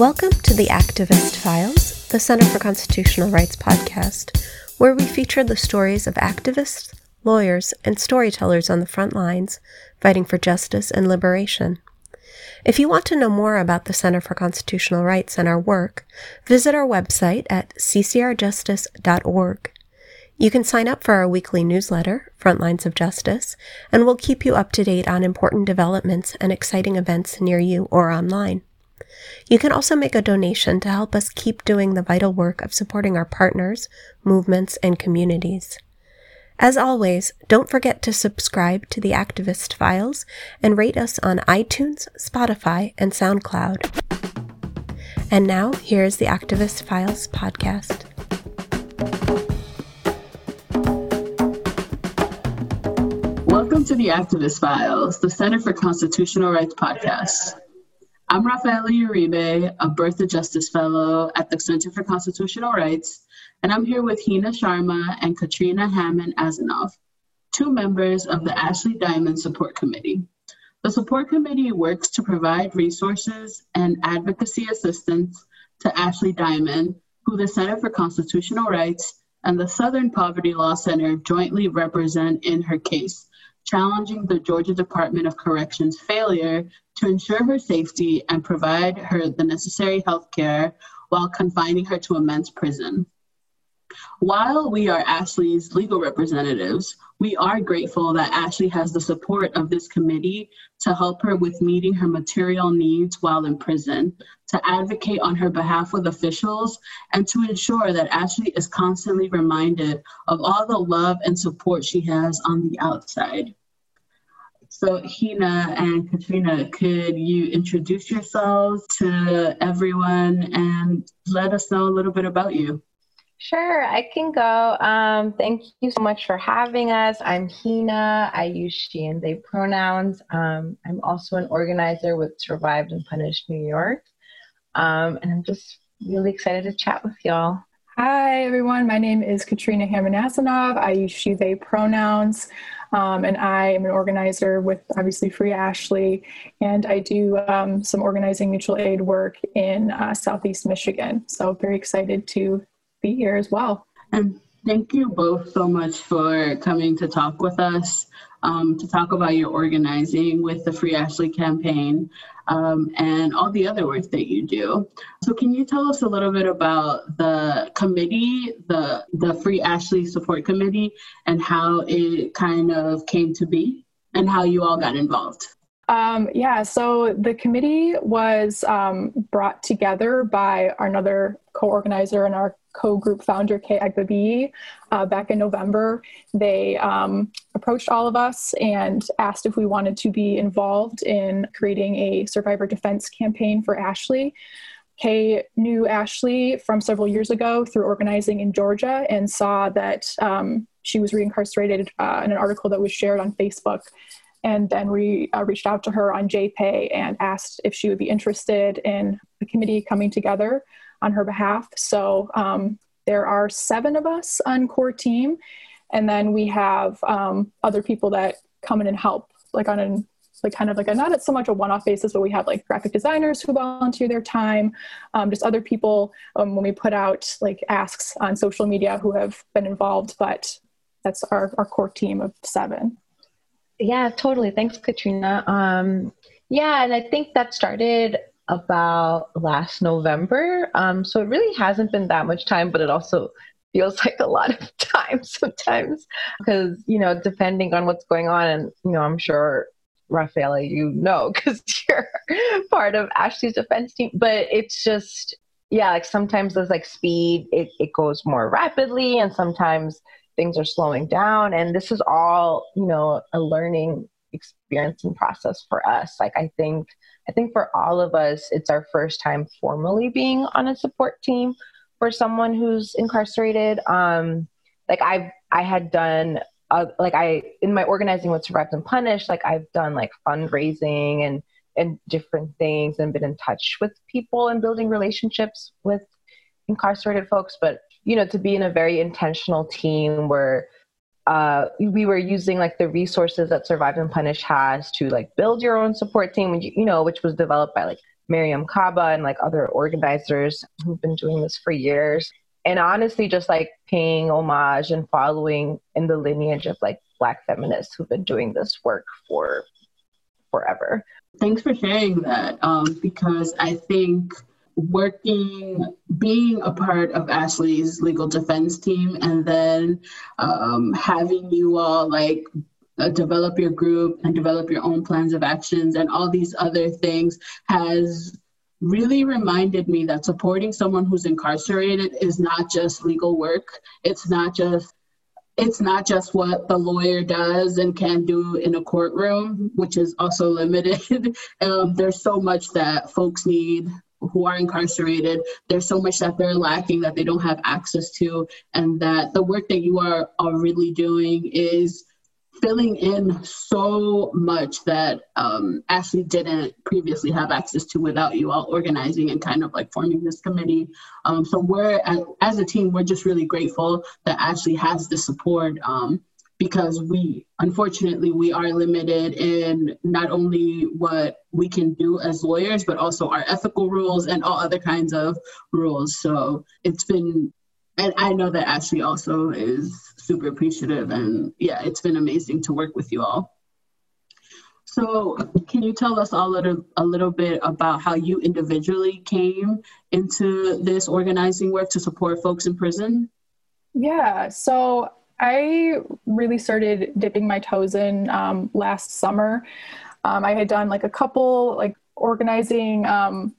Welcome to the Activist Files, the Center for Constitutional Rights podcast, where we feature the stories of activists, lawyers, and storytellers on the front lines fighting for justice and liberation. If you want to know more about the Center for Constitutional Rights and our work, visit our website at ccrjustice.org. You can sign up for our weekly newsletter, Frontlines of Justice, and we'll keep you up to date on important developments and exciting events near you or online. You can also make a donation to help us keep doing the vital work of supporting our partners, movements, and communities. As always, don't forget to subscribe to the Activist Files and rate us on iTunes, Spotify, and SoundCloud. And now, here's the Activist Files podcast. Welcome to the Activist Files, the Center for Constitutional Rights podcast. I'm Rafaela Uribe, a Bertha Justice Fellow at the Center for Constitutional Rights, and I'm here with Heena Sharma and Katrina Hamann-Azanov, two members of the Ashley Diamond Support Committee. The support committee works to provide resources and advocacy assistance to Ashley Diamond, who the Center for Constitutional Rights and the Southern Poverty Law Center jointly represent in her case challenging the Georgia Department of Corrections' failure to ensure her safety and provide her the necessary health care while confining her to a men's prison. While we are Ashley's legal representatives, we are grateful that Ashley has the support of this committee to help her with meeting her material needs while in prison, to advocate on her behalf with officials, and to ensure that Ashley is constantly reminded of all the love and support she has on the outside. So, Heena and Katrina, could you introduce yourselves to everyone and let us know a little bit about you? Sure, I can go. Um, thank you so much for having us. I'm Heena. I use she and they pronouns. Um, I'm also an organizer with Survived and Punished New York. Um, and I'm just really excited to chat with y'all. Hi, everyone. My name is Katrina Hamann-Azanov. I use she, they pronouns. Um, and I am an organizer with obviously Free Ashley, and I do um, some organizing mutual aid work in uh, Southeast Michigan. So, very excited to be here as well. And thank you both so much for coming to talk with us, um, to talk about your organizing with the Free Ashley campaign um, and all the other work that you do. So, can you tell us a little bit about the committee, the the Free Ashley Support Committee, and how it kind of came to be, and how you all got involved? Um, yeah, so the committee was um, brought together by another co-organizer and our co-group founder, Kay Agbabi, uh, back in November. They um, approached all of us and asked if we wanted to be involved in creating a survivor defense campaign for Ashley. Kay knew Ashley from several years ago through organizing in Georgia and saw that um, she was reincarcerated uh, in an article that was shared on Facebook. And then we uh, reached out to her on JPay and asked if she would be interested in the committee coming together on her behalf. So um, there are seven of us on core team, and then we have um, other people that come in and help, like on an like kind of like a not so much a one-off basis, but we have like graphic designers who volunteer their time, um, just other people um, when we put out like asks on social media who have been involved. But that's our our core team of seven. Yeah, totally. Thanks, Katrina. Um, yeah, and I think that started about last November. Um, so it really hasn't been that much time, but it also feels like a lot of time sometimes because, you know, depending on what's going on, and, you know, I'm sure Rafaela, you know, because you're part of Ashley's defense team, but it's just, yeah, like sometimes there's like speed, it, it goes more rapidly, and sometimes things are slowing down. And this is all, you know, a learning experience and process for us. Like, I think I think for all of us, it's our first time formally being on a support team for someone who's incarcerated. Um, like I, I had done, uh, like I in my organizing with Survived and Punished, like I've done like fundraising and and different things, and been in touch with people and building relationships with incarcerated folks. But you know, to be in a very intentional team where uh, we were using like the resources that Survive and Punish has to like build your own support team, which, you know, which was developed by like Mariame Kaba and like other organizers who've been doing this for years. And honestly, just like paying homage and following in the lineage of like Black feminists who've been doing this work for forever. Thanks for sharing that um, because I think working, being a part of Ashley's legal defense team, and then um, having you all like uh, develop your group and develop your own plans of actions and all these other things has really reminded me that supporting someone who's incarcerated is not just legal work. It's not just it's not just what the lawyer does and can do in a courtroom, which is also limited. um, there's so much that folks need who are incarcerated. There's so much that they're lacking that they don't have access to, and that the work that you are, are really doing is filling in so much that um, Ashley didn't previously have access to without you all organizing and kind of like forming this committee. Um, so we're as a team, we're just really grateful that Ashley has the support um, because we unfortunately we are limited in not only what we can do as lawyers but also our ethical rules and all other kinds of rules. So it's been and I know that Ashley also is super appreciative. And yeah, it's been amazing to work with you all. So, can you tell us all a little, a little bit about how you individually came into this organizing work to support folks in prison? Yeah, so I really started dipping my toes in um, last summer. Um, I had done like a couple like organizing um,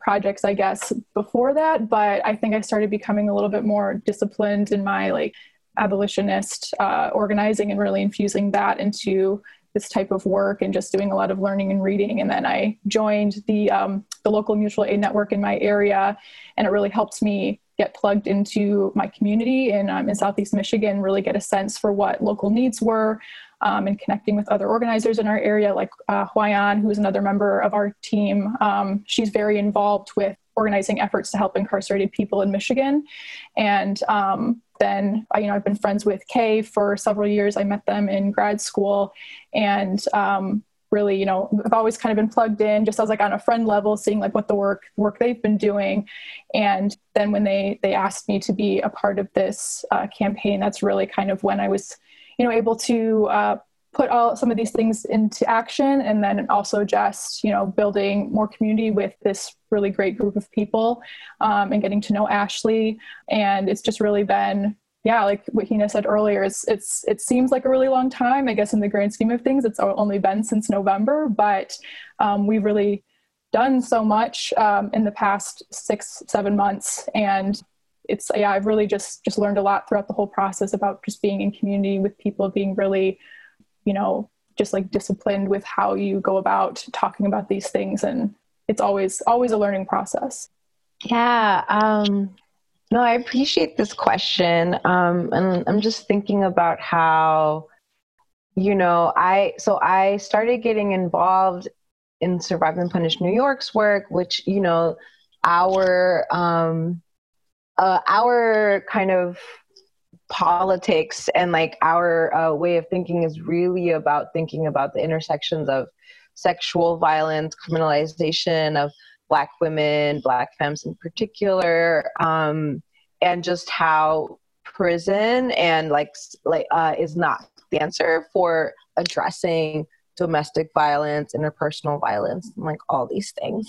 projects, I guess, before that, but I think I started becoming a little bit more disciplined in my like abolitionist uh, organizing and really infusing that into this type of work and just doing a lot of learning and reading. And then I joined the um, the local mutual aid network in my area, and it really helped me get plugged into my community in um, in Southeast Michigan, really get a sense for what local needs were, um, and connecting with other organizers in our area, like uh, Huayan, who is another member of our team. Um, she's very involved with organizing efforts to help incarcerated people in Michigan, and um, then you know I've been friends with Kay for several years. I met them in grad school, and um, really you know I've always kind of been plugged in, just as like on a friend level, seeing like what the work work they've been doing, and then when they they asked me to be a part of this uh, campaign, that's really kind of when I was you know able to uh, put all some of these things into action. And then also just you know building more community with this really great group of people um, and getting to know ashley. And it's just really been yeah like what Heena said earlier it's it's it seems like a really long time i guess in the grand scheme of things. It's only been since november but um, we've really done so much um, in the past six seven months. And it's yeah i've really just just learned a lot throughout the whole process about just being in community with people being really you know just like disciplined with how you go about talking about these things. And it's always always a learning process. Yeah um no i appreciate this question. Um and i'm just thinking about how you know i so i started getting involved in survive and punish new york's work which you know our um uh, our kind of politics and like our uh, way of thinking is really about thinking about the intersections of sexual violence, criminalization of Black women, Black femmes in particular, um, and just how prison and like like uh, is not the answer for addressing domestic violence, interpersonal violence, and like all these things.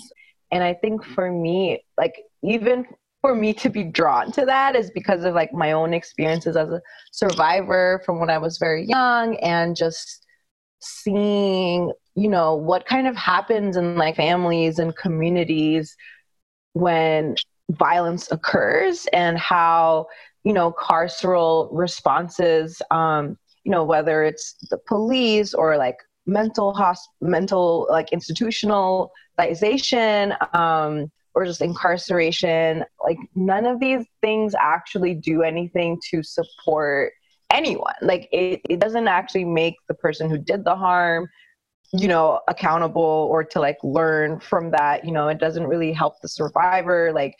And I think for me, like even for me to be drawn to that is because of like my own experiences as a survivor from when I was very young and just seeing, you know, what kind of happens in like families and communities when violence occurs and how, you know, carceral responses, um, you know, whether it's the police or like mental hosp- mental like institutionalization, um, or just incarceration like none of these things actually do anything to support anyone. Like it, it doesn't actually make the person who did the harm you know accountable or to like learn from that you know it doesn't really help the survivor like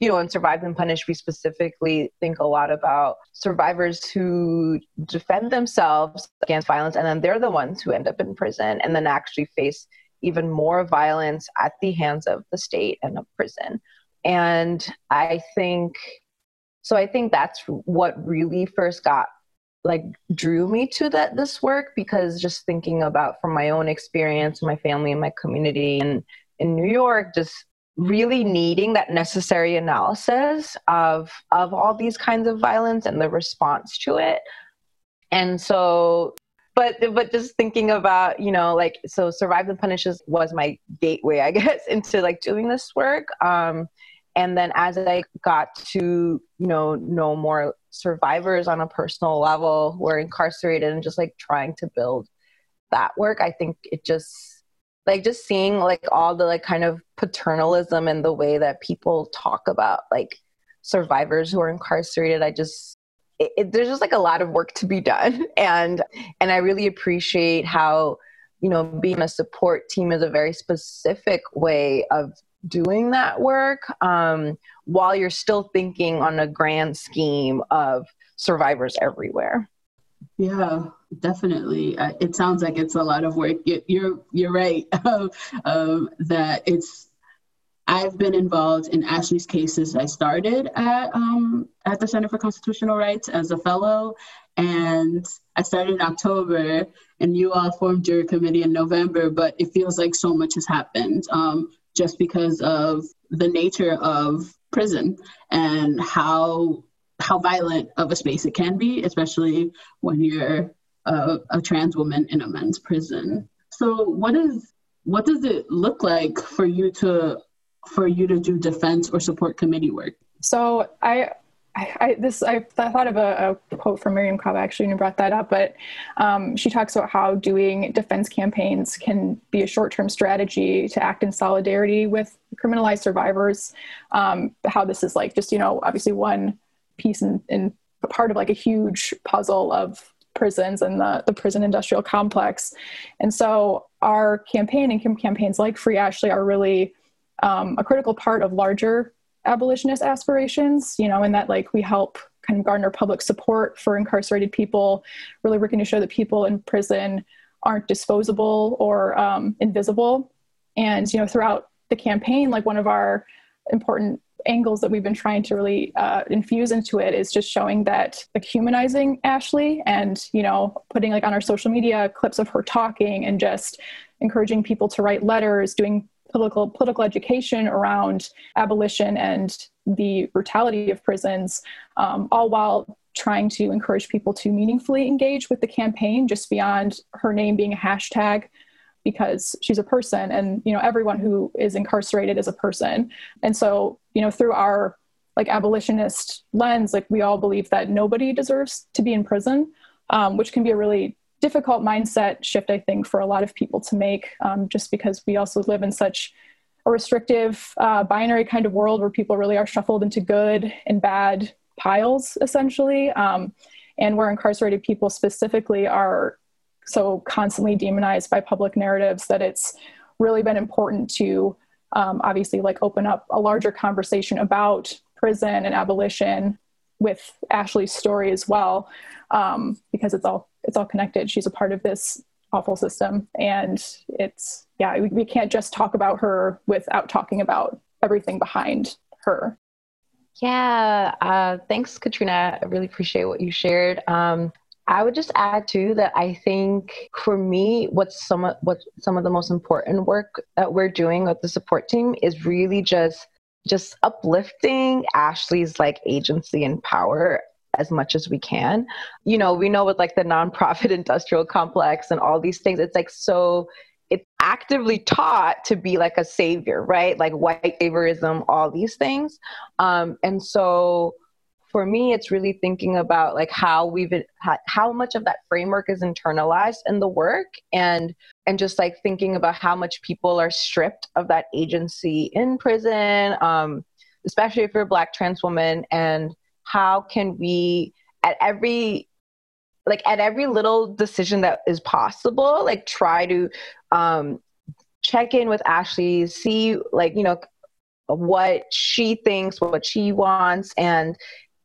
you know, in Survive and Punish, we specifically think a lot about survivors who defend themselves against violence, and then they're the ones who end up in prison and then actually face even more violence at the hands of the state and of prison. And I think, so I think that's what really first got like drew me to that this work because just thinking about from my own experience my family and my community and in new york just really needing that necessary analysis of of all these kinds of violence and the response to it. And so but but just thinking about you know like so survive the punishes was my gateway i guess into like doing this work. Um and then as i got to you know know more survivors on a personal level who are incarcerated and just like trying to build that work i think it just like just seeing like all the like kind of paternalism and the way that people talk about like survivors who are incarcerated i just it, it, there's just like a lot of work to be done. And and i really appreciate how you know being a support team is a very specific way of doing that work um, while you're still thinking on a grand scheme of survivors everywhere. Yeah, definitely. It sounds like it's a lot of work. You're you're right um, that it's. I've been involved in Ashley's cases. I started at um, at the Center for Constitutional Rights as a fellow, and I started in October. And you all formed your committee in November, but it feels like so much has happened. Um, just because of the nature of prison and how how violent of a space it can be, especially when you're a, a trans woman in a men's prison. So what is what does it look like for you to for you to do defense or support committee work? So I I, I, this I thought of a, a, quote from Mariame Kaba actually, and you brought that up. But um, she talks about how doing defense campaigns can be a short-term strategy to act in solidarity with criminalized survivors. Um, how this is like just you know obviously one piece in, in part of like a huge puzzle of prisons and the, the prison industrial complex. And so our campaign and campaigns like Free Ashley are really um, a critical part of larger abolitionist aspirations, you know, and that like we help kind of garner public support for incarcerated people, really working to show that people in prison aren't disposable or um, invisible. And, you know, throughout the campaign, like one of our important angles that we've been trying to really uh, infuse into it is just showing that like humanizing Ashley and you know putting like on our social media clips of her talking and just encouraging people to write letters doing political political education around abolition and the brutality of prisons, um, all while trying to encourage people to meaningfully engage with the campaign, just beyond her name being a hashtag because she's a person and you know everyone who is incarcerated is a person. And so you know through our like abolitionist lens like we all believe that nobody deserves to be in prison um, which can be a really difficult mindset shift, I think, for a lot of people to make, um, just because we also live in such a restrictive, uh, binary kind of world where people really are shuffled into good and bad piles, essentially, um, and where incarcerated people specifically are so constantly demonized by public narratives that it's really been important to um, obviously like open up a larger conversation about prison and abolition with Ashley's story as well, um, because it's all it's all connected. She's a part of this awful system, and it's yeah, we, we can't just talk about her without talking about everything behind her. Yeah, uh, thanks, Katrina. I really appreciate what you shared. Um, I would just add too that I think for me, what's some of, some of the most important work that we're doing with the support team is really just just uplifting Ashley's like agency and power as much as we can. You know, we know with like the nonprofit industrial complex and all these things, it's like so it's actively taught to be like a savior, right? Like white saviorism, all these things. Um, and so for me, it's really thinking about like how we've how much of that framework is internalized in the work, and and just like thinking about how much people are stripped of that agency in prison, um, especially if you're a Black trans woman, and how can we at every like at every little decision that is possible, like try to um, check in with Ashley, see like you know what she thinks, what she wants, and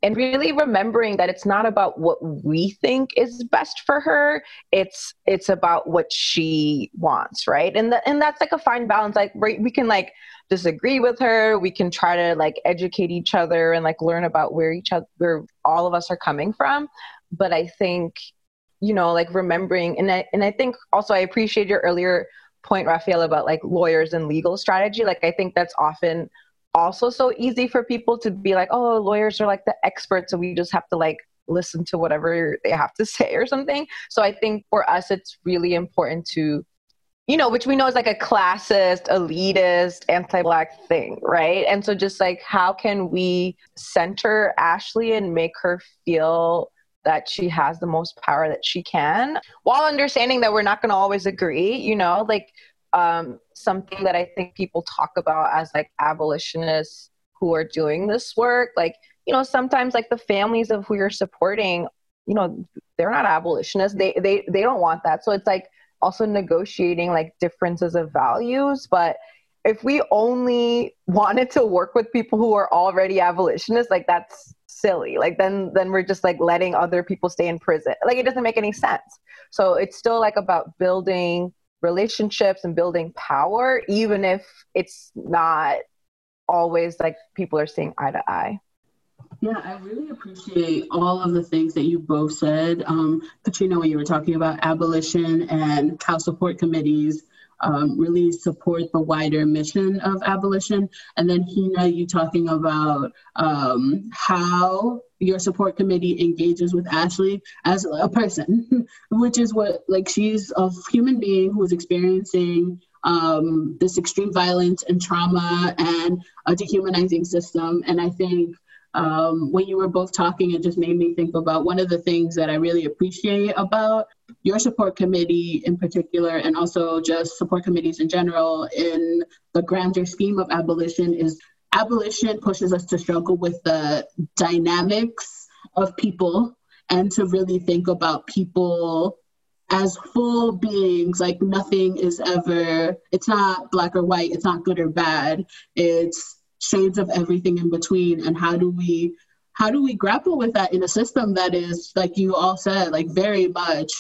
and really remembering that it's not about what we think is best for her it's it's about what she wants right? And that and that's like a fine balance like right, we can like disagree with her. We can try to like educate each other and like learn about where each other where all of us are coming from. But i think you know like remembering and i and i think also i appreciate your earlier point Rafaela about like lawyers and legal strategy. Like i think that's often also so easy for people to be like, oh, lawyers are like the experts, so we just have to like listen to whatever they have to say or something. So I think for us, it's really important to, you know, which we know is like a classist, elitist, anti black thing, right? And so just like, how can we center Ashley and make her feel that she has the most power that she can while understanding that we're not going to always agree, you know, like um, something that I think people talk about as like abolitionists who are doing this work. Like, you know, sometimes like the families of who you're supporting, you know, they're not abolitionists. They they they don't want that. So it's like also negotiating like differences of values. But if we only wanted to work with people who are already abolitionists, like that's silly. Like then then we're just like letting other people stay in prison. Like it doesn't make any sense. So it's still like about building relationships and building power, even if it's not always like people are seeing eye to eye. Yeah, I really appreciate all of the things that you both said. Um, Katrina, when you were talking about abolition and how support committees um, really support the wider mission of abolition. And then Heena, you talking about um, how your support committee engages with Ashley as a person, which is what, like, she's a human being who is experiencing um, this extreme violence and trauma and a dehumanizing system. And I think um, when you were both talking, it just made me think about one of the things that I really appreciate about your support committee in particular, and also just support committees in general in the grander scheme of abolition is abolition pushes us to struggle with the dynamics of people and to really think about people as full beings like nothing is ever it's not black or white it's not good or bad. It's shades of everything in between and how do we how do we grapple with that in a system that is like you all said like very much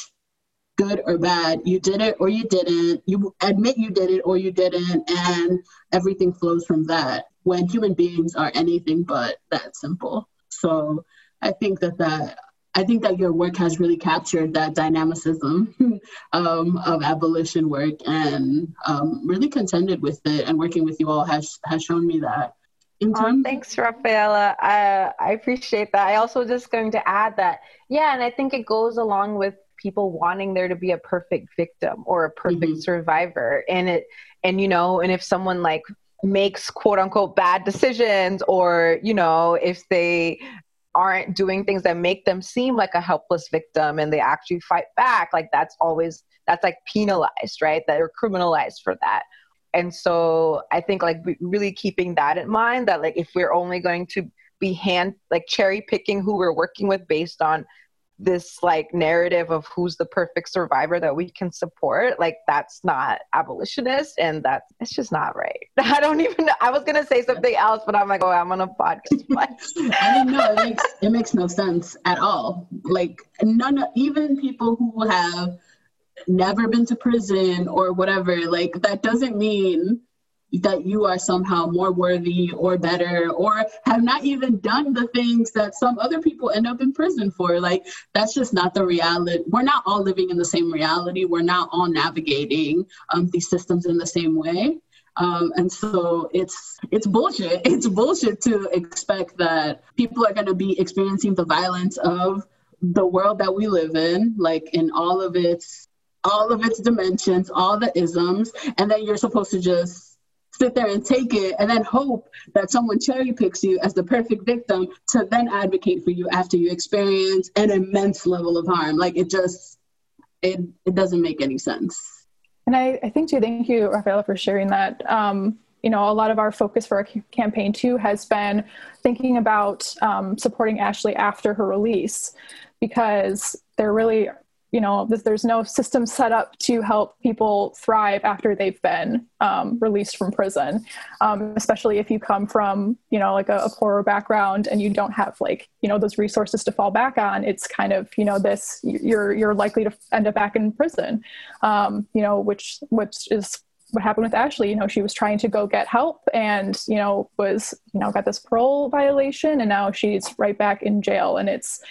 good or bad. You did it or you didn't. You admit you did it or you didn't and everything flows from that. When human beings are anything but that simple. So i think that that I think that your work has really captured that dynamicism um, of abolition work and um, really contended with it. And working with you all has has shown me that. In oh, terms- thanks, Rafaela. I, I appreciate that. I also just going to add that, yeah, and I think it goes along with people wanting there to be a perfect victim or a perfect mm-hmm. survivor, and it and you know, and if someone like makes quote unquote bad decisions or you know if they aren't doing things that make them seem like a helpless victim and they actually fight back like that's always that's like penalized right? That are criminalized for that. And so i think like really keeping that in mind that like if we're only going to be hand like cherry picking who we're working with based on this like narrative of who's the perfect survivor that we can support like that's not abolitionist and that it's just not right. I don't even know i was gonna say something else but i'm like oh i'm on a podcast. I mean no it makes it makes no sense at all. Like none of even people who have never been to prison or whatever like that doesn't mean that you are somehow more worthy or better or have not even done the things that some other people end up in prison for. Like that's just not the reality. We're not all living in the same reality. We're not all navigating um, these systems in the same way. Um, and so it's it's bullshit. It's bullshit to expect that people are going to be experiencing the violence of the world that we live in like in all of its all of its dimensions all the isms and then you're supposed to just sit there and take it and then hope that someone cherry picks you as the perfect victim to then advocate for you after you experience an immense level of harm. Like it just, it, it doesn't make any sense. And I, I think too, thank you, Rafaela, for sharing that. Um, you know, a lot of our focus for our campaign too has been thinking about um, supporting Ashley after her release because there really you know there's no system set up to help people thrive after they've been um, released from prison. Um, especially if you come from you know like a, a, poorer background and you don't have like you know those resources to fall back on it's kind of you know this you're you're likely to end up back in prison. Um, you know which which is what happened with Ashley, you know, she was trying to go get help and, you know, was, you know, got this parole violation and now she's right back in jail. And it's,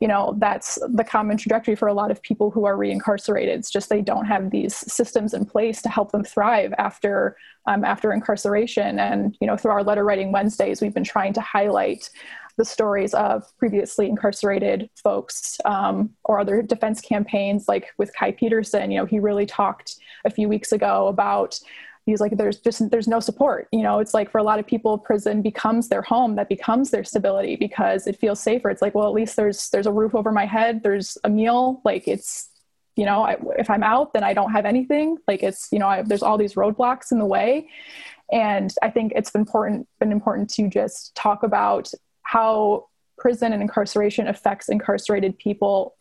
you know that's the common trajectory for a lot of people who are reincarcerated. It's just they don't have these systems in place to help them thrive after um, after incarceration. And you know through our letter writing wednesdays we've been trying to highlight the stories of previously incarcerated folks um, or other defense campaigns like with kai peterson. You know he really talked a few weeks ago about he's like there's just there's no support. You know it's like for a lot of people prison becomes their home. That becomes their stability because it feels safer. It's like well at least there's there's a roof over my head. There's a meal. Like it's you know I, if i'm out then i don't have anything. Like it's you know I, there's all these roadblocks in the way. And i think it's been important been important to just talk about how prison and incarceration affects incarcerated people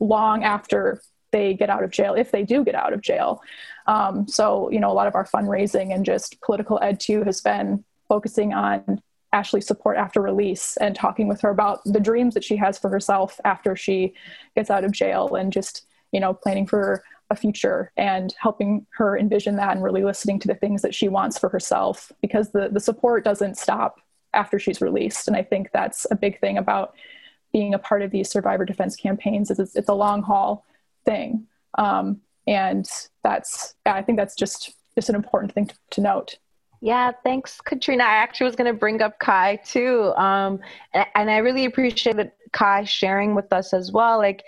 long after they get out of jail, if they do get out of jail. Um, so, you know, a lot of our fundraising and just political ed too has been focusing on Ashley's support after release and talking with her about the dreams that she has for herself after she gets out of jail and just, you know, planning for a future and helping her envision that and really listening to the things that she wants for herself because the, the support doesn't stop after she's released. And I think that's a big thing about being a part of these survivor defense campaigns is it's, it's a long haul thing. Um, and that's, I think that's just, just an important thing to, to note. Yeah, thanks, Katrina. I actually was going to bring up Kai too. Um, and, and I really appreciated Kai sharing with us as well. Like,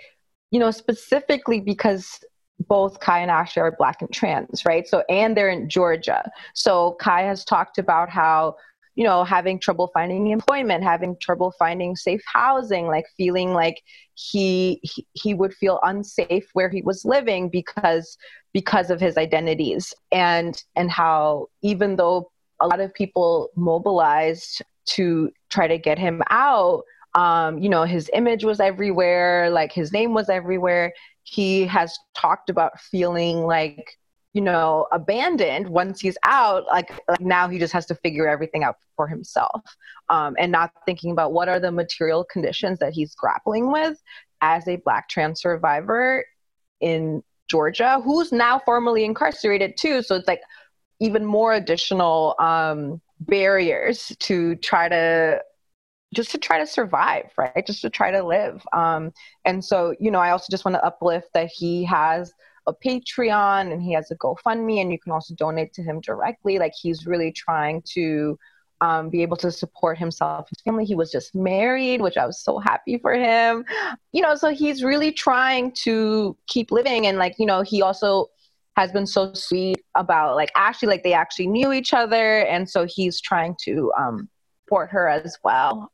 you know, specifically because both Kai and Ashley are black and trans, right? So, and they're in Georgia. So, Kai has talked about how you know having trouble finding employment having trouble finding safe housing like feeling like he, he he would feel unsafe where he was living because because of his identities. And and how even though a lot of people mobilized to try to get him out um, you know his image was everywhere like his name was everywhere he has talked about feeling like you know abandoned once he's out like, like now he just has to figure everything out for himself. Um, and not thinking about what are the material conditions that he's grappling with as a black trans survivor in georgia who's now formally incarcerated too. So it's like even more additional um, barriers to try to just to try to survive right? Just to try to live. Um, and so you know i also just want to uplift that he has a Patreon and he has a GoFundMe, and you can also donate to him directly. Like he's really trying to um, be able to support himself, his family. He was just married, which I was so happy for him. You know, so he's really trying to keep living, and like you know, he also has been so sweet about like actually like they actually knew each other, and so he's trying to um, support her as well.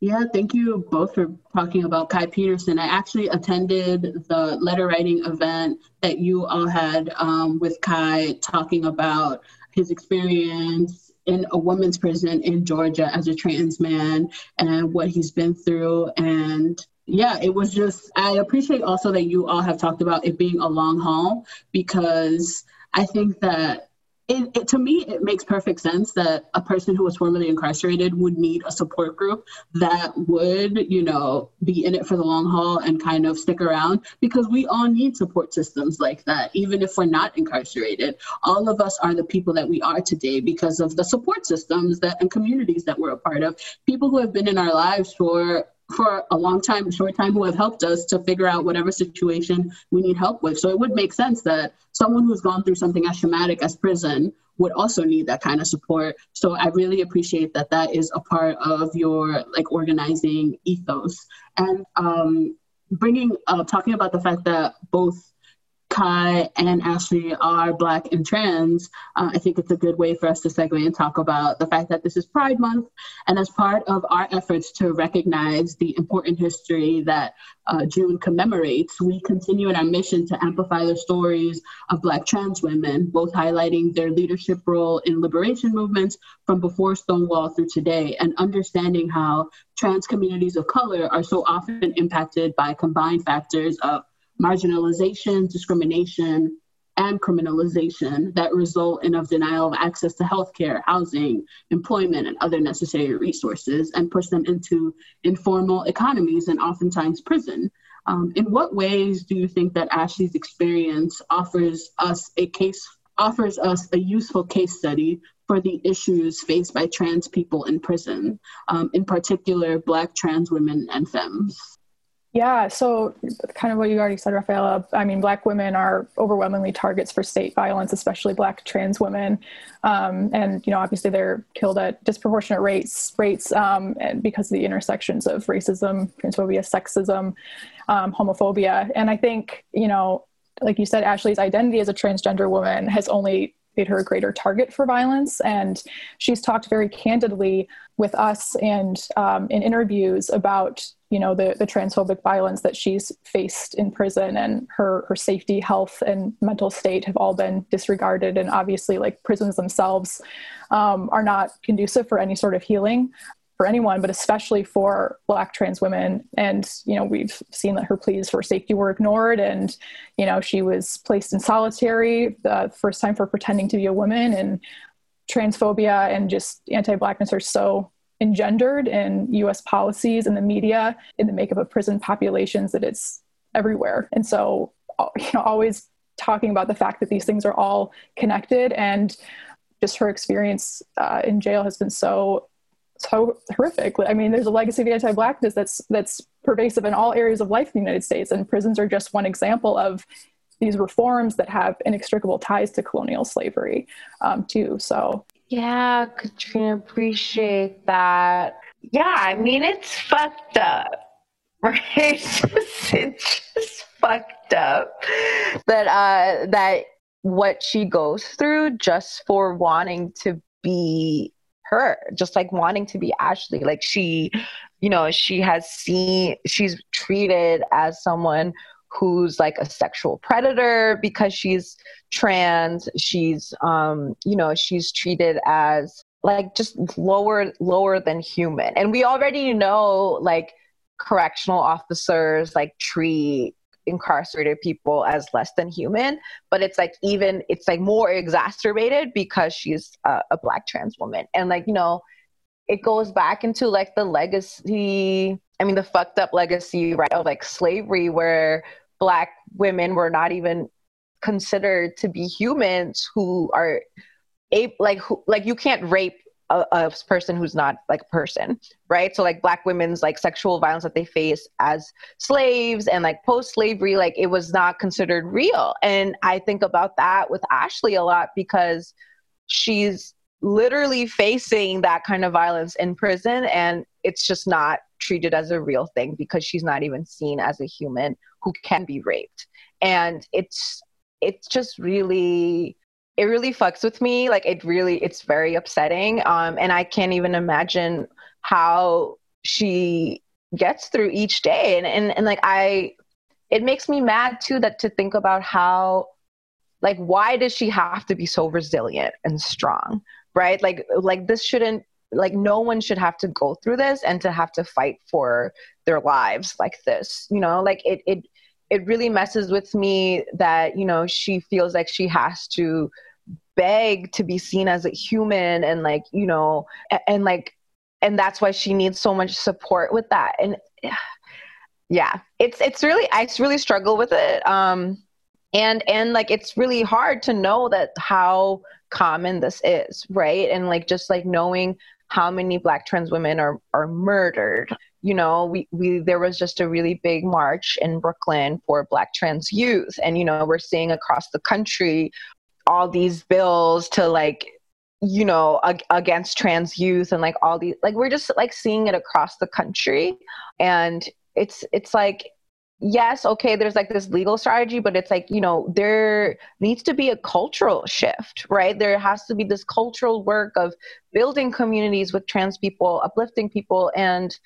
Yeah, thank you both for talking about Kai Peterson. I actually attended the letter writing event that you all had um, with Kai talking about his experience in a women's prison in Georgia as a trans man and what he's been through. And yeah, it was just, I appreciate also that you all have talked about it being a long haul because I think that it, it, to me, it makes perfect sense that a person who was formerly incarcerated would need a support group that would, you know, be in it for the long haul and kind of stick around because we all need support systems like that, even if we're not incarcerated. All of us are the people that we are today because of the support systems that and communities that we're a part of. People who have been in our lives for for a long time, short time, who have helped us to figure out whatever situation we need help with. So it would make sense that someone who's gone through something as traumatic as prison would also need that kind of support. So I really appreciate that that is a part of your like organizing ethos and um, bringing uh, talking about the fact that both Kai and Ashley are Black and trans, uh, I think it's a good way for us to segue and talk about the fact that this is Pride Month. And as part of our efforts to recognize the important history that uh, June commemorates, we continue in our mission to amplify the stories of Black trans women, both highlighting their leadership role in liberation movements from before Stonewall through today, and understanding how trans communities of color are so often impacted by combined factors of marginalization, discrimination, and criminalization that result in a denial of access to healthcare, housing, employment, and other necessary resources, and push them into informal economies and oftentimes prison. Um, in what ways do you think that Ashley's experience offers us a case offers us a useful case study for the issues faced by trans people in prison, um, in particular Black trans women and femmes? Yeah, so kind of what you already said, Rafaela. I mean, Black women are overwhelmingly targets for state violence, especially Black trans women, um, and you know, obviously they're killed at disproportionate rates, rates, um, because of the intersections of racism, transphobia, sexism, um, homophobia, and I think you know, like you said, Ashley's identity as a transgender woman has only made her a greater target for violence. And she's talked very candidly with us and um, in interviews about you know the, the transphobic violence that she's faced in prison and her her safety health and mental state have all been disregarded and obviously like prisons themselves um, are not conducive for any sort of healing for anyone, but especially for Black trans women. And you know, we've seen that her pleas for safety were ignored, and you know, she was placed in solitary the first time for pretending to be a woman. And transphobia and just anti-blackness are so engendered in U.S. policies and the media in the makeup of prison populations that it's everywhere. And so, you know, always talking about the fact that these things are all connected and just her experience uh, in jail has been so so horrific. I mean, there's a legacy of anti-blackness that's that's pervasive in all areas of life in the United States, and prisons are just one example of these reforms that have inextricable ties to colonial slavery, um, too. So, yeah, Katrina, appreciate that. Yeah, I mean, it's fucked up, right? it's, just, it's just fucked up that uh, that what she goes through just for wanting to be her, just like wanting to be Ashley. Like she, you know, she has seen, she's treated as someone who's like a sexual predator because she's trans. She's, um, you know, she's treated as like just lower, lower than human. And we already know like correctional officers like treat incarcerated people as less than human but it's like even it's like more exacerbated because she's a, a black trans woman and like you know it goes back into like the legacy i mean the fucked up legacy right of like slavery where black women were not even considered to be humans who are a like who like you can't rape a, a, person who's not like a person right? So like black women's like sexual violence that they face as slaves and like post slavery like it was not considered real. And i think about that with ashley a lot because she's literally facing that kind of violence in prison and it's just not treated as a real thing because she's not even seen as a human who can be raped and it's it's just really it really fucks with me. Like it really, it's very upsetting. Um, and I can't even imagine how she gets through each day. And, and, and like, I, it makes me mad too, that to think about how, like, why does she have to be so resilient and strong? Right. Like, like this shouldn't, like no one should have to go through this and to have to fight for their lives like this, you know, like it, it, it really messes with me that, you know, she feels like she has to beg to be seen as a human and like you know and, and like and that's why she needs so much support with that and yeah it's it's really i really struggle with it um and and like it's really hard to know that how common this is right? And like just like knowing how many black trans women are are murdered you know we we there was just a really big march in brooklyn for black trans youth. And you know we're seeing across the country all these bills to like you know ag- against trans youth and like all these like we're just like seeing it across the country. And it's it's like yes okay there's like this legal strategy but it's like you know there needs to be a cultural shift right there has to be this cultural work of building communities with trans people uplifting people and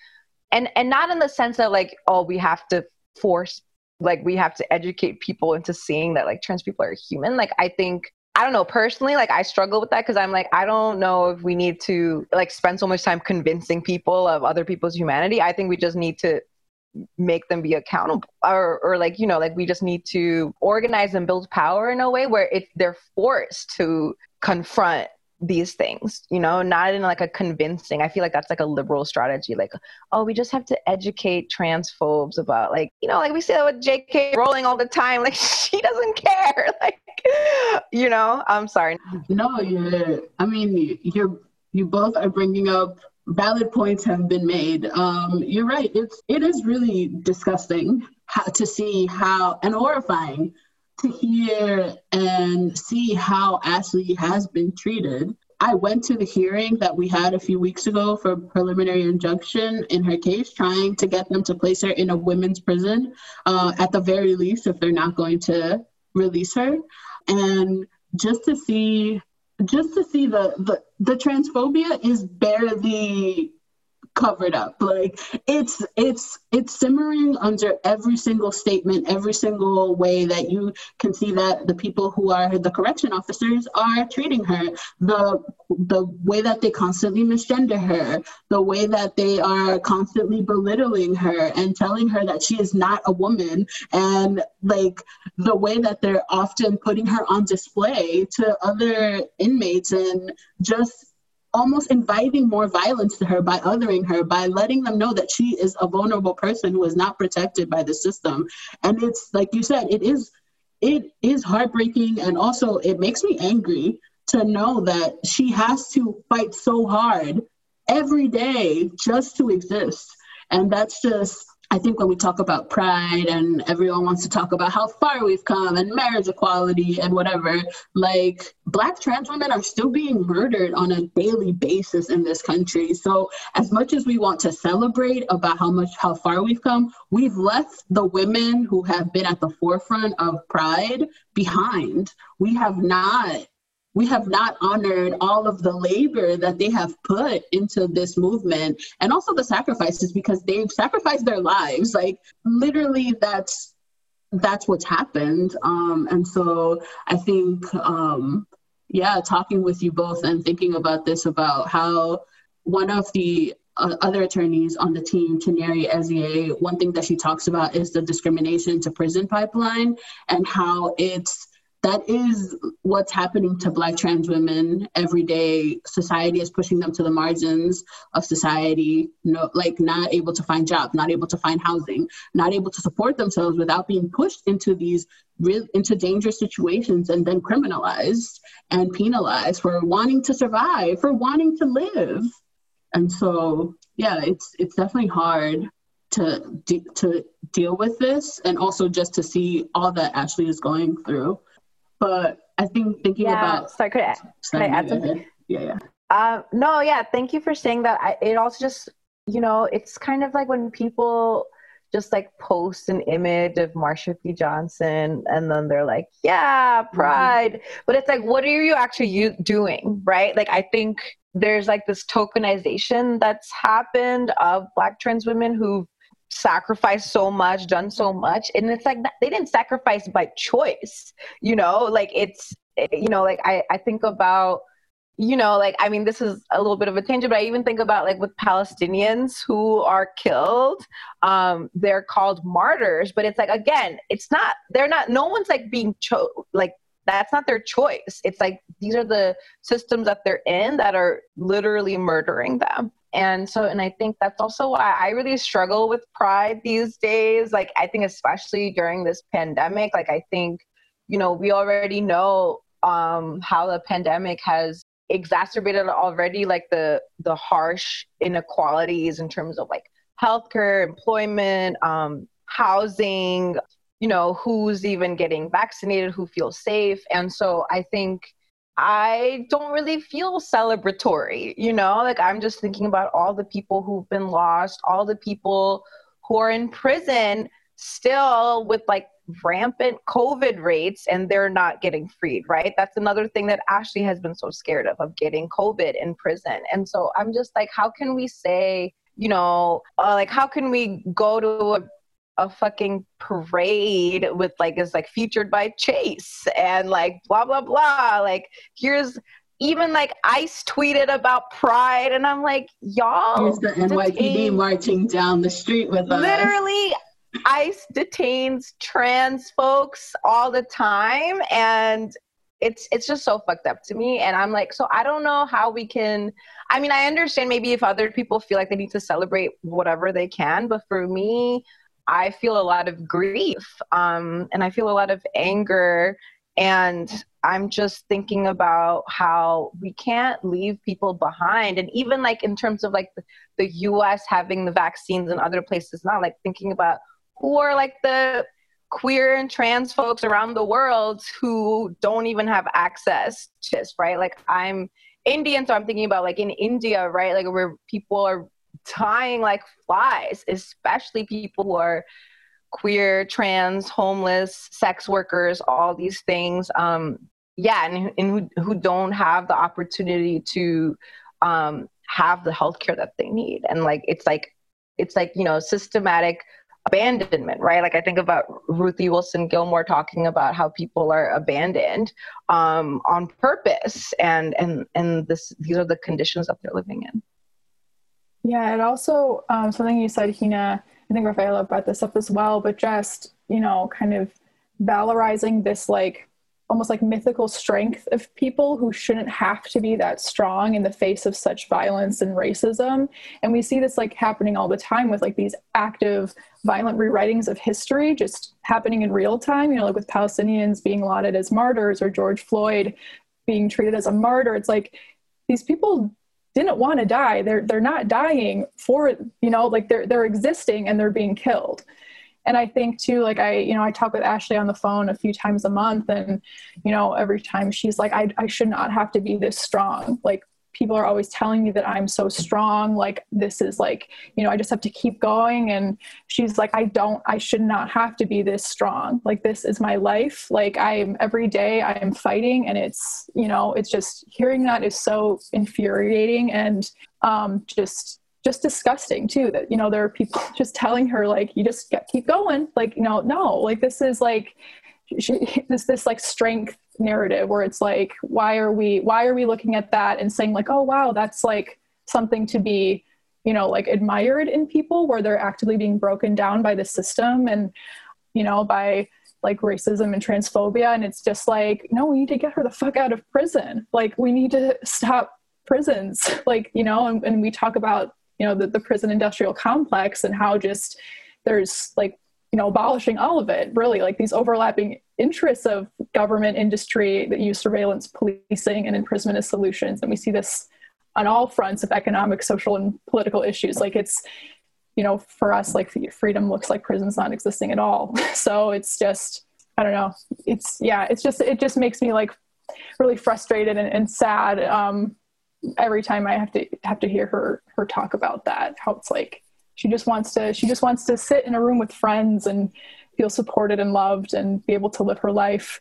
and and not in the sense that like oh we have to force like we have to educate people into seeing that like trans people are human like i think I don't know personally, like I struggle with that because I'm like, I don't know if we need to like spend so much time convincing people of other people's humanity. I think we just need to make them be accountable or, or like you know like we just need to organize and build power in a way where it's they're forced to confront these things you know not in like a convincing i feel like that's like a liberal strategy like oh we just have to educate transphobes about like you know like we see that with jk rowling all the time like she doesn't care like you know i'm sorry. No you're i mean you're you both are bringing up valid points have been made um you're right it's it is really disgusting how, to see how and horrifying to hear and see how Ashley has been treated. I went to the hearing that we had a few weeks ago for preliminary injunction in her case, trying to get them to place her in a women's prison, uh, at the very least, if they're not going to release her. And just to see, just to see the the, the transphobia is barely covered up. Like it's it's it's simmering under every single statement every single way that you can see that the people who are the correction officers are treating her. The the way that they constantly misgender her the way that they are constantly belittling her and telling her that she is not a woman. And like the way that they're often putting her on display to other inmates and just almost inviting more violence to her by othering her, by letting them know that she is a vulnerable person who is not protected by the system. And it's like you said, it is it is heartbreaking and also it makes me angry to know that she has to fight so hard every day just to exist. And that's just I think when we talk about pride and everyone wants to talk about how far we've come and marriage equality and whatever, like black trans women are still being murdered on a daily basis in this country. So as much as we want to celebrate about how much how far we've come, we've left the women who have been at the forefront of pride behind. We have not we have not honored all of the labor that they have put into this movement and also the sacrifices because they've sacrificed their lives. Like literally that's that's what's happened. Um, and so i think um, yeah talking with you both and thinking about this about how one of the uh, other attorneys on the team, Chinyere Ezie, one thing that she talks about is the discrimination to prison pipeline and how it's that is what's happening to black trans women every day. Society is pushing them to the margins of society no, like not able to find jobs not able to find housing not able to support themselves without being pushed into these into dangerous situations and then criminalized and penalized for wanting to survive for wanting to live. And so yeah it's it's definitely hard to de- to deal with this and also just to see all that ashley is going through but I think thinking yeah, about. Sorry, could I, could I add something? Yeah, yeah. Uh, no, yeah. Thank you for saying that. I, it also just, you know, it's kind of like when people just like post an image of Marsha P. Johnson and then they're like, yeah, mm-hmm. pride. Mm-hmm. But it's like, what are you actually doing? Right? Like, I think there's like this tokenization that's happened of Black trans women who've sacrificed so much, done so much. And it's like they didn't sacrifice by choice, you know, like it's, you know, like I, I think about, you know, like, I mean, this is a little bit of a tangent, but I even think about like with Palestinians who are killed, um, they're called martyrs, but it's like, again, it's not, they're not, no one's like being cho- like that's not their choice. It's like these are the systems that they're in that are literally murdering them and so and i think that's also why i really struggle with pride these days like i think especially during this pandemic like i think you know we already know um how the pandemic has exacerbated already like the the harsh inequalities in terms of like healthcare employment um housing you know who's even getting vaccinated who feels safe. And so i think I don't really feel celebratory, you know? Like I'm just thinking about all the people who've been lost, all the people who are in prison still with like rampant COVID rates and they're not getting freed, right? That's another thing that Ashley has been so scared of, of getting COVID in prison. And so I'm just like, how can we say, you know, uh, like, how can we go to a a fucking parade with like is like featured by Chase and like blah blah blah. Like here's even like ICE tweeted about Pride, and I'm like, y'all. Here's the NYPD marching down the street with us. Literally, ICE detains trans folks all the time, and it's it's just so fucked up to me. And I'm like, so I don't know how we can. I mean, I understand maybe if other people feel like they need to celebrate whatever they can, but for me, I feel a lot of grief, um, and I feel a lot of anger and I'm just thinking about how we can't leave people behind. And even like in terms of like the, US having the vaccines and other places not, like thinking about who are like the queer and trans folks around the world who don't even have access to this, right? Like I'm Indian, so I'm thinking about like in India, right? Like where people are dying like flies, especially people who are queer, trans, homeless, sex workers, all these things. Um, yeah, and, and who, who don't have the opportunity to um, have the healthcare that they need. And like, it's like, it's like, you know, systematic abandonment, right? Like I think about Ruthie Wilson Gilmore talking about how people are abandoned um, on purpose, and and and this these are the conditions that they're living in. Yeah, and also um, something you said, Heena, I think Rafaela brought this up as well, but just, you know, kind of valorizing this like almost like mythical strength of people who shouldn't have to be that strong in the face of such violence and racism. And we see this like happening all the time with like these active violent rewritings of history just happening in real time, you know, like with Palestinians being lauded as martyrs or George Floyd being treated as a martyr. It's like these people didn't want to die. They're they're not dying for you know like they're they're existing and they're being killed. And i think too like i you know i talk with ashley on the phone a few times a month and you know every time she's like i, I should not have to be this strong. Like people are always telling me that I'm so strong. Like, this is like, you know, I just have to keep going. And she's like, I don't, I should not have to be this strong. Like, this is my life. Like, I'm every day I am fighting. And it's, you know, it's just hearing that is so infuriating and um, just, just disgusting too that you know there are people just telling her like you just get, keep going like you know no like this is like she, this this like strength narrative where it's like why are we why are we looking at that and saying like oh wow that's like something to be you know like admired in people where they're actively being broken down by the system and you know by like racism and transphobia. And it's just like no we need to get her the fuck out of prison. Like we need to stop prisons. Like you know and, and we talk about you know the, the prison industrial complex and how just there's like you know abolishing all of it really like these overlapping interests of government industry that use surveillance policing and imprisonment as solutions. And we see this on all fronts of economic social and political issues. Like it's you know for us like freedom looks like prisons not existing at all. So it's just i don't know. It's yeah it's just it just makes me like really frustrated and, and sad um, every time i have to have to hear her her talk about that. How it's like she just wants to she just wants to sit in a room with friends and feel supported and loved and be able to live her life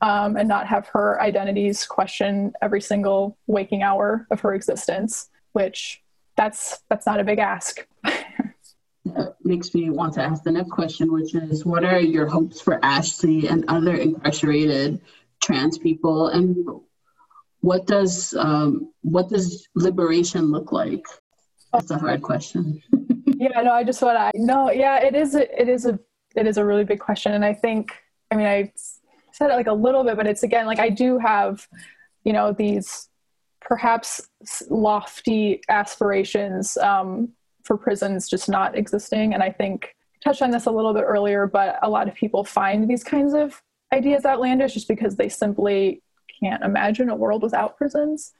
um, and not have her identities question every single waking hour of her existence which that's that's not a big ask. That makes me want to ask the next question which is what are your hopes for ashley and other incarcerated trans people? And what does um, what does liberation look like? That's a hard question. Yeah, no, I just want to no, yeah, it is a, it is a it is a really big question, and I think I mean I said it like a little bit, but it's again like I do have you know these perhaps lofty aspirations um, for prisons just not existing, and I think touched on this a little bit earlier, but a lot of people find these kinds of ideas outlandish just because they simply can't imagine a world without prisons.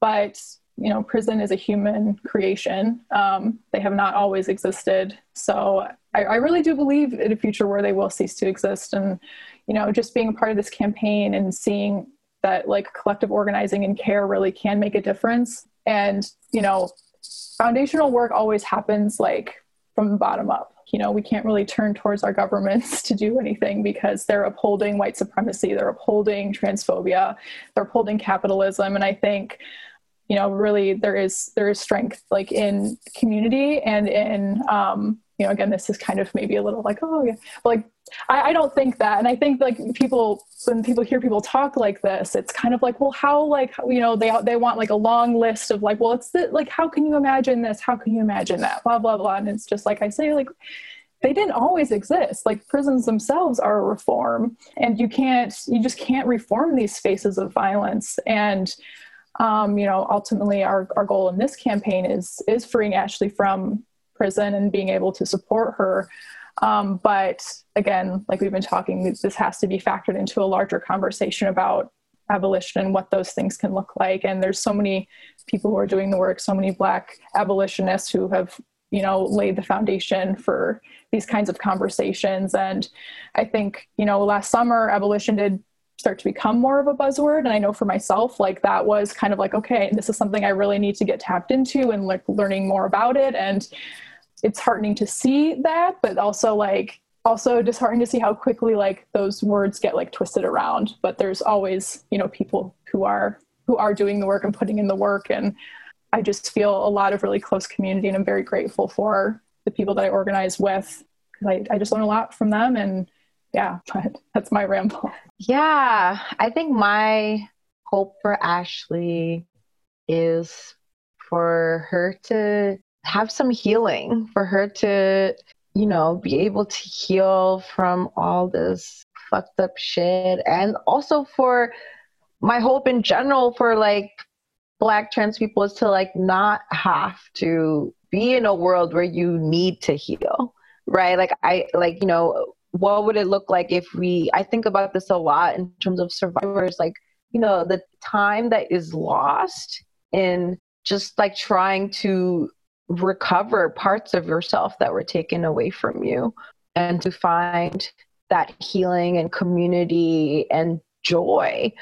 But you know, prison is a human creation. Um, they have not always existed. So I, I, really do believe in a future where they will cease to exist. And, you know, just being a part of this campaign and seeing that like collective organizing and care really can make a difference. And, you know, foundational work always happens like from the bottom up. You know, we can't really turn towards our governments to do anything because they're upholding white supremacy, they're upholding transphobia, they're upholding capitalism. And I think you know really there is there is strength like in community and in um, you know, again, this is kind of maybe a little like, oh yeah, but like I, I don't think that. And I think like people, when people hear people talk like this, it's kind of like, well, how like, you know, they, they want like a long list of like, well, it's the, like, how can you imagine this? How can you imagine that? Blah, blah, blah. And it's just like, I say like, they didn't always exist. Like prisons themselves are a reform and you can't, you just can't reform these spaces of violence. And, um, you know, ultimately our, our goal in this campaign is, is freeing Ashley from prison and being able to support her. Um, but again, like we've been talking, this has to be factored into a larger conversation about abolition and what those things can look like. And there's so many people who are doing the work, so many Black abolitionists who have, you know, laid the foundation for these kinds of conversations. And I think, you know, last summer, abolition did start to become more of a buzzword. And i know for myself like that was kind of like okay this is something i really need to get tapped into and like learning more about it. And it's heartening to see that, but also like also disheartening to see how quickly like those words get like twisted around. But there's always, you know, people who are who are doing the work and putting in the work. And I just feel a lot of really close community and I'm very grateful for the people that I organize with because I, I just learn a lot from them. And yeah, but that's my ramble. Yeah, I think my hope for Ashley is for her to have some healing for her to, you know, be able to heal from all this fucked up shit. And also for my hope in general for like black trans people is to like not have to be in a world where you need to heal. Right. Like I like, you know, what would it look like if we I think about this a lot in terms of survivors, like, you know, the time that is lost in just like trying to recover parts of yourself that were taken away from you and to find that healing and community and joy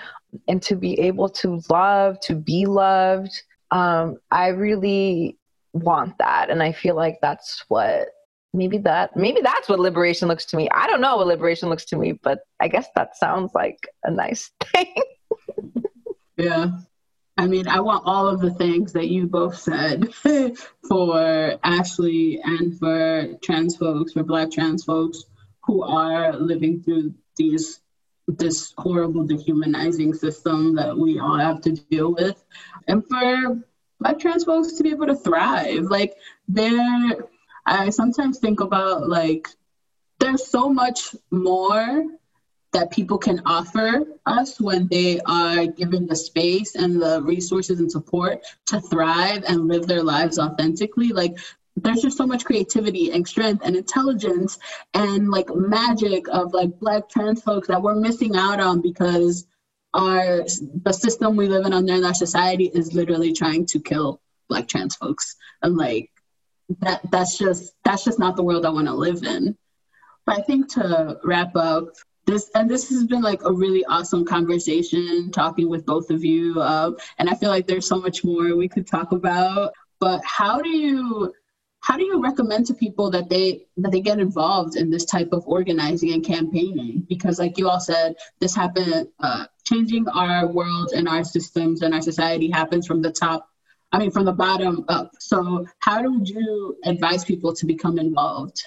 and to be able to love to be loved. Um, i really want that and i feel like that's what maybe that maybe that's what liberation looks to me. I don't know what liberation looks to me but i guess that sounds like a nice thing. Yeah. I mean, I want all of the things that you both said for Ashley and for trans folks, for Black trans folks who are living through these this horrible dehumanizing system that we all have to deal with, and for Black trans folks to be able to thrive. Like there, I sometimes think about like there's so much more that people can offer us when they are given the space and the resources and support to thrive and live their lives authentically. Like there's just so much creativity and strength and intelligence and like magic of like black trans folks that we're missing out on because our the system we live in under in our society is literally trying to kill black trans folks and like that that's just that's just not the world i want to live in. But i think to wrap up this and this has been like a really awesome conversation talking with both of you uh, and i feel like there's so much more we could talk about. But how do you how do you recommend to people that they that they get involved in this type of organizing and campaigning? Because like you all said this happened uh, changing our world and our systems and our society happens from the top i mean from the bottom up so how would you advise people to become involved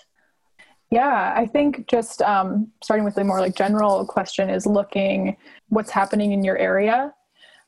yeah, I think just um, starting with the more like general question is looking what's happening in your area.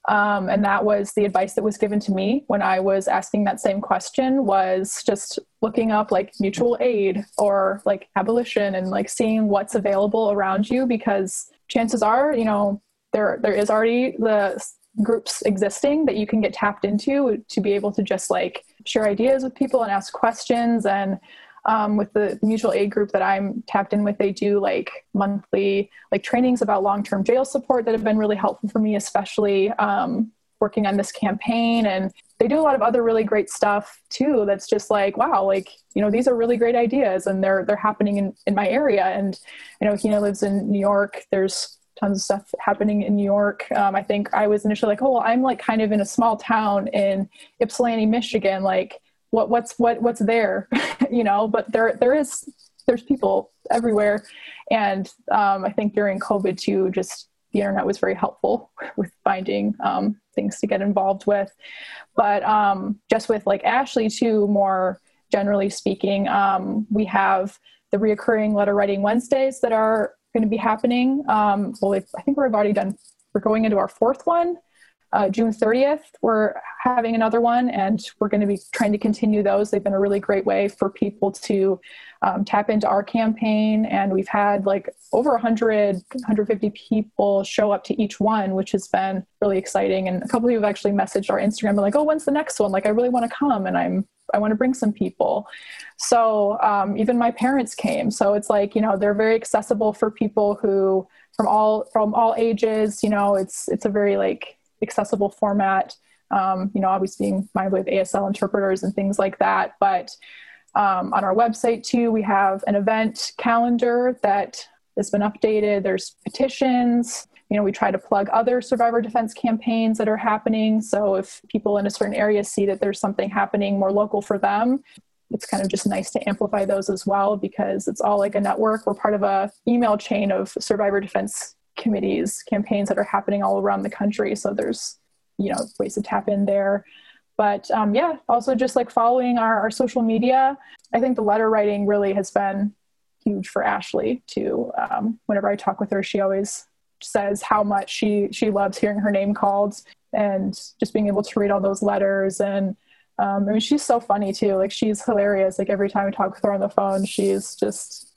Um, and that was the advice that was given to me when I was asking that same question was just looking up like mutual aid or like abolition and like seeing what's available around you because chances are, you know, there there is already the groups existing that you can get tapped into to be able to just like share ideas with people and ask questions and um, with the mutual aid group that I'm tapped in with, they do like monthly like trainings about long-term jail support that have been really helpful for me, especially um, working on this campaign. And they do a lot of other really great stuff too. That's just like, wow, like, you know, these are really great ideas and they're, they're happening in, in my area. And, you know, Heena lives in New York. There's tons of stuff happening in New York. Um, I think I was initially like, oh, well, I'm like kind of in a small town in Ypsilanti, Michigan. Like, what what's what what's there you know but there there is there's people everywhere and um, i think during covid too just the internet was very helpful with finding um, things to get involved with but um, just with like ashley too more generally speaking. Um, we have the reoccurring letter writing Wednesdays that are going to be happening. Um, well, I think we've already done, we're going into our fourth one. Uh, June 30th, we're having another one, and we're going to be trying to continue those. They've been a really great way for people to um, tap into our campaign, and we've had like over 100, 150 people show up to each one, which has been really exciting. And a couple of you have actually messaged our Instagram, like, "Oh, when's the next one? Like, I really want to come, and I'm I want to bring some people." So um, even my parents came. So it's like you know they're very accessible for people who from all from all ages. You know, it's it's a very like accessible format. Um, you know, always being mindful with ASL interpreters and things like that. But um, on our website too, we have an event calendar that has been updated. There's petitions. You know, we try to plug other survivor defense campaigns that are happening. So if people in a certain area see that there's something happening more local for them, it's kind of just nice to amplify those as well because it's all like a network. We're part of a email chain of survivor defense committees, campaigns that are happening all around the country. So there's, you know, ways to tap in there. But um, yeah, also just like following our, our social media. I think the letter writing really has been huge for Ashley too. Um, whenever I talk with her, she always says how much she she loves hearing her name called and just being able to read all those letters and um, I mean she's so funny too like she's hilarious like every time I talk with her on the phone she's just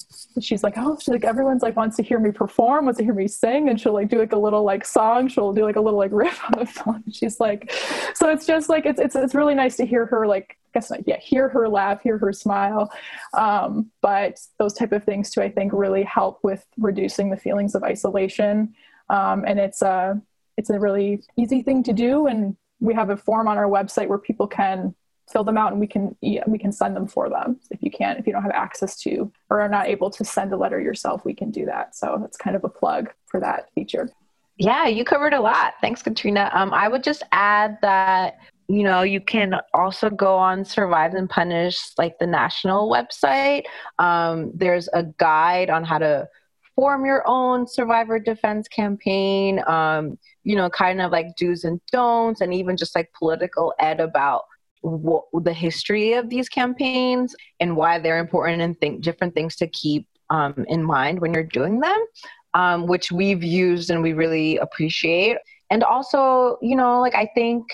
she's like, oh, she's like, everyone's like wants to hear me perform, wants to hear me sing, and she'll like do like a little like song. She'll do like a little like riff on the phone. She's like, so it's just like it's it's it's really nice to hear her like Guess yeah, hear her laugh, hear her smile. Um, but those type of things too, I think, really help with reducing the feelings of isolation. Um, and it's a it's a really easy thing to do, and we have a form on our website where people can fill them out and we can we can send them for them. If you can't if you don't have access to or are not able to send a letter yourself we can do that. So that's kind of a plug for that feature. Yeah you covered a lot. Thanks katrina. Um, i would just add that you know you can also go on Survived and Punished like the national website um, there's a guide on how to form your own survivor defense campaign um, you know kind of like do's and don'ts and even just like political ed about what, the history of these campaigns and why they're important and think different things to keep um, in mind when you're doing them, um, which we've used and we really appreciate. And also, you know, like I think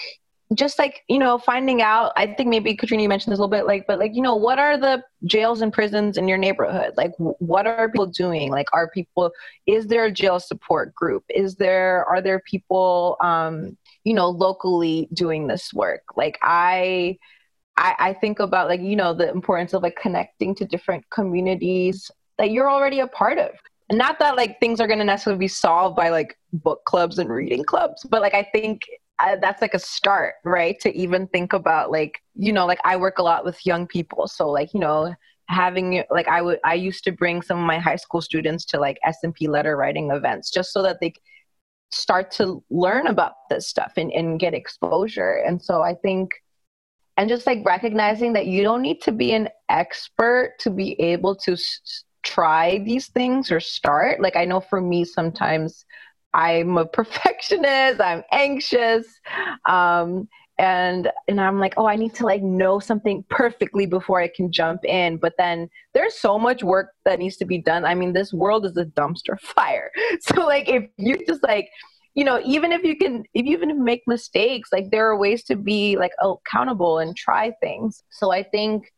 just like you know finding out i think maybe katrina you mentioned this a little bit like but like you know what are the jails and prisons in your neighborhood? Like what are people doing? Like are people is there a jail support group? Is there are there people um you know locally doing this work? Like i I, I think about like you know the importance of like connecting to different communities that you're already a part of. Not that like things are going to necessarily be solved by like book clubs and reading clubs but like i think uh, that's like a start right? To even think about like you know like i work a lot with young people. So like you know having like i would i used to bring some of my high school students to like S&P letter writing events just so that they start to learn about this stuff and, and get exposure. And so i think and just like recognizing that you don't need to be an expert to be able to s- try these things or start. Like i know for me sometimes i'm a perfectionist i'm anxious um, and and i'm like oh i need to like know something perfectly before i can jump in. But then there's so much work that needs to be done. I mean this world is a dumpster fire. So like if you just like you know even if you can if you even make mistakes like there are ways to be like accountable and try things. So i think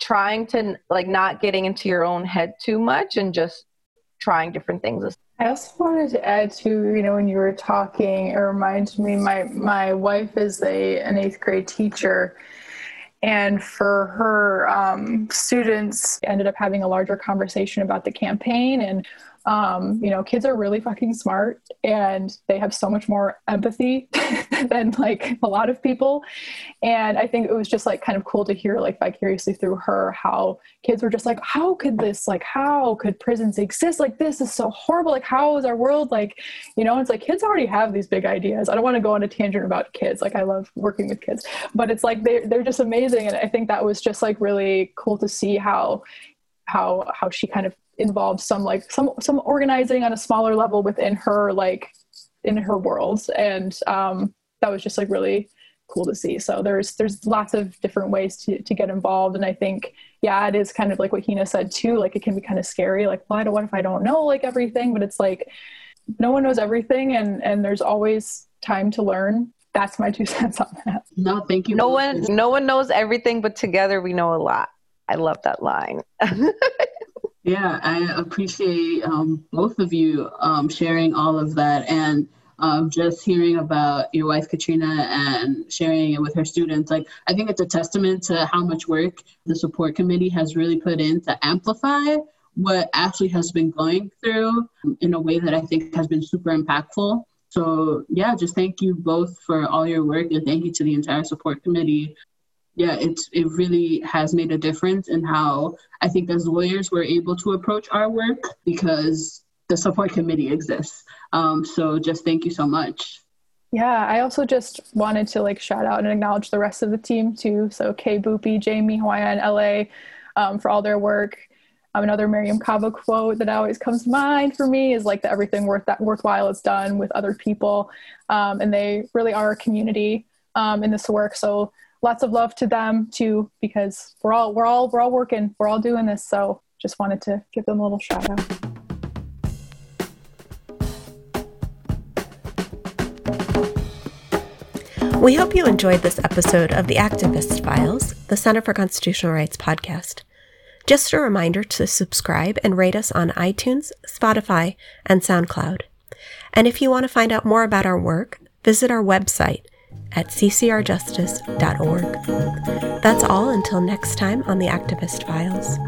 trying to like not getting into your own head too much and just trying different things I also wanted to add to, you know, when you were talking, it reminds me my my wife is a an eighth grade teacher, and for her um, students, ended up having a larger conversation about the campaign and um, you know, kids are really fucking smart and they have so much more empathy than like a lot of people. And I think it was just like kind of cool to hear like vicariously through her how kids were just like, how could this, like, how could prisons exist? Like, this is so horrible. Like, how is our world like, you know, it's like kids already have these big ideas. I don't want to go on a tangent about kids. Like, I love working with kids, but it's like they're, they're just amazing. And I think that was just like really cool to see how, how, how she kind of involved some like some some organizing on a smaller level within her like in her world and um that was just like really cool to see. So there's there's lots of different ways to to get involved, and I think yeah, it is kind of like what Heena said too. Like it can be kind of scary. Like, well, I don't, what if I don't know like everything? But it's like no one knows everything, and and there's always time to learn. That's my two cents on that. No, thank you. No one, no one knows everything, but together we know a lot. I love that line. yeah, I appreciate um, both of you um, sharing all of that and um, just hearing about your wife Katrina and sharing it with her students. Like, I think it's a testament to how much work the support committee has really put in to amplify what Ashley has been going through in a way that I think has been super impactful. So, yeah, just thank you both for all your work and thank you to the entire support committee. Yeah, it's it really has made a difference in how I think as lawyers we're able to approach our work because the support committee exists. Um, so just thank you so much. Yeah, I also just wanted to like shout out and acknowledge the rest of the team too. So Kay Boopy, Jamie, Hawaya, and LA um, for all their work. Um, another Mariame Kaba quote that always comes to mind for me is like that everything worth that worthwhile is done with other people, um, and they really are a community um, in this work. So lots of love to them too, because we're all we're all we're all working, we're all doing this. So just wanted to give them a little shout out. We hope you enjoyed this episode of the Activist Files, the Center for Constitutional Rights podcast. Just a reminder to subscribe and rate us on iTunes, Spotify, and SoundCloud. And if you want to find out more about our work, visit our website at ccrjustice.org. That's all until next time on the Activist Files.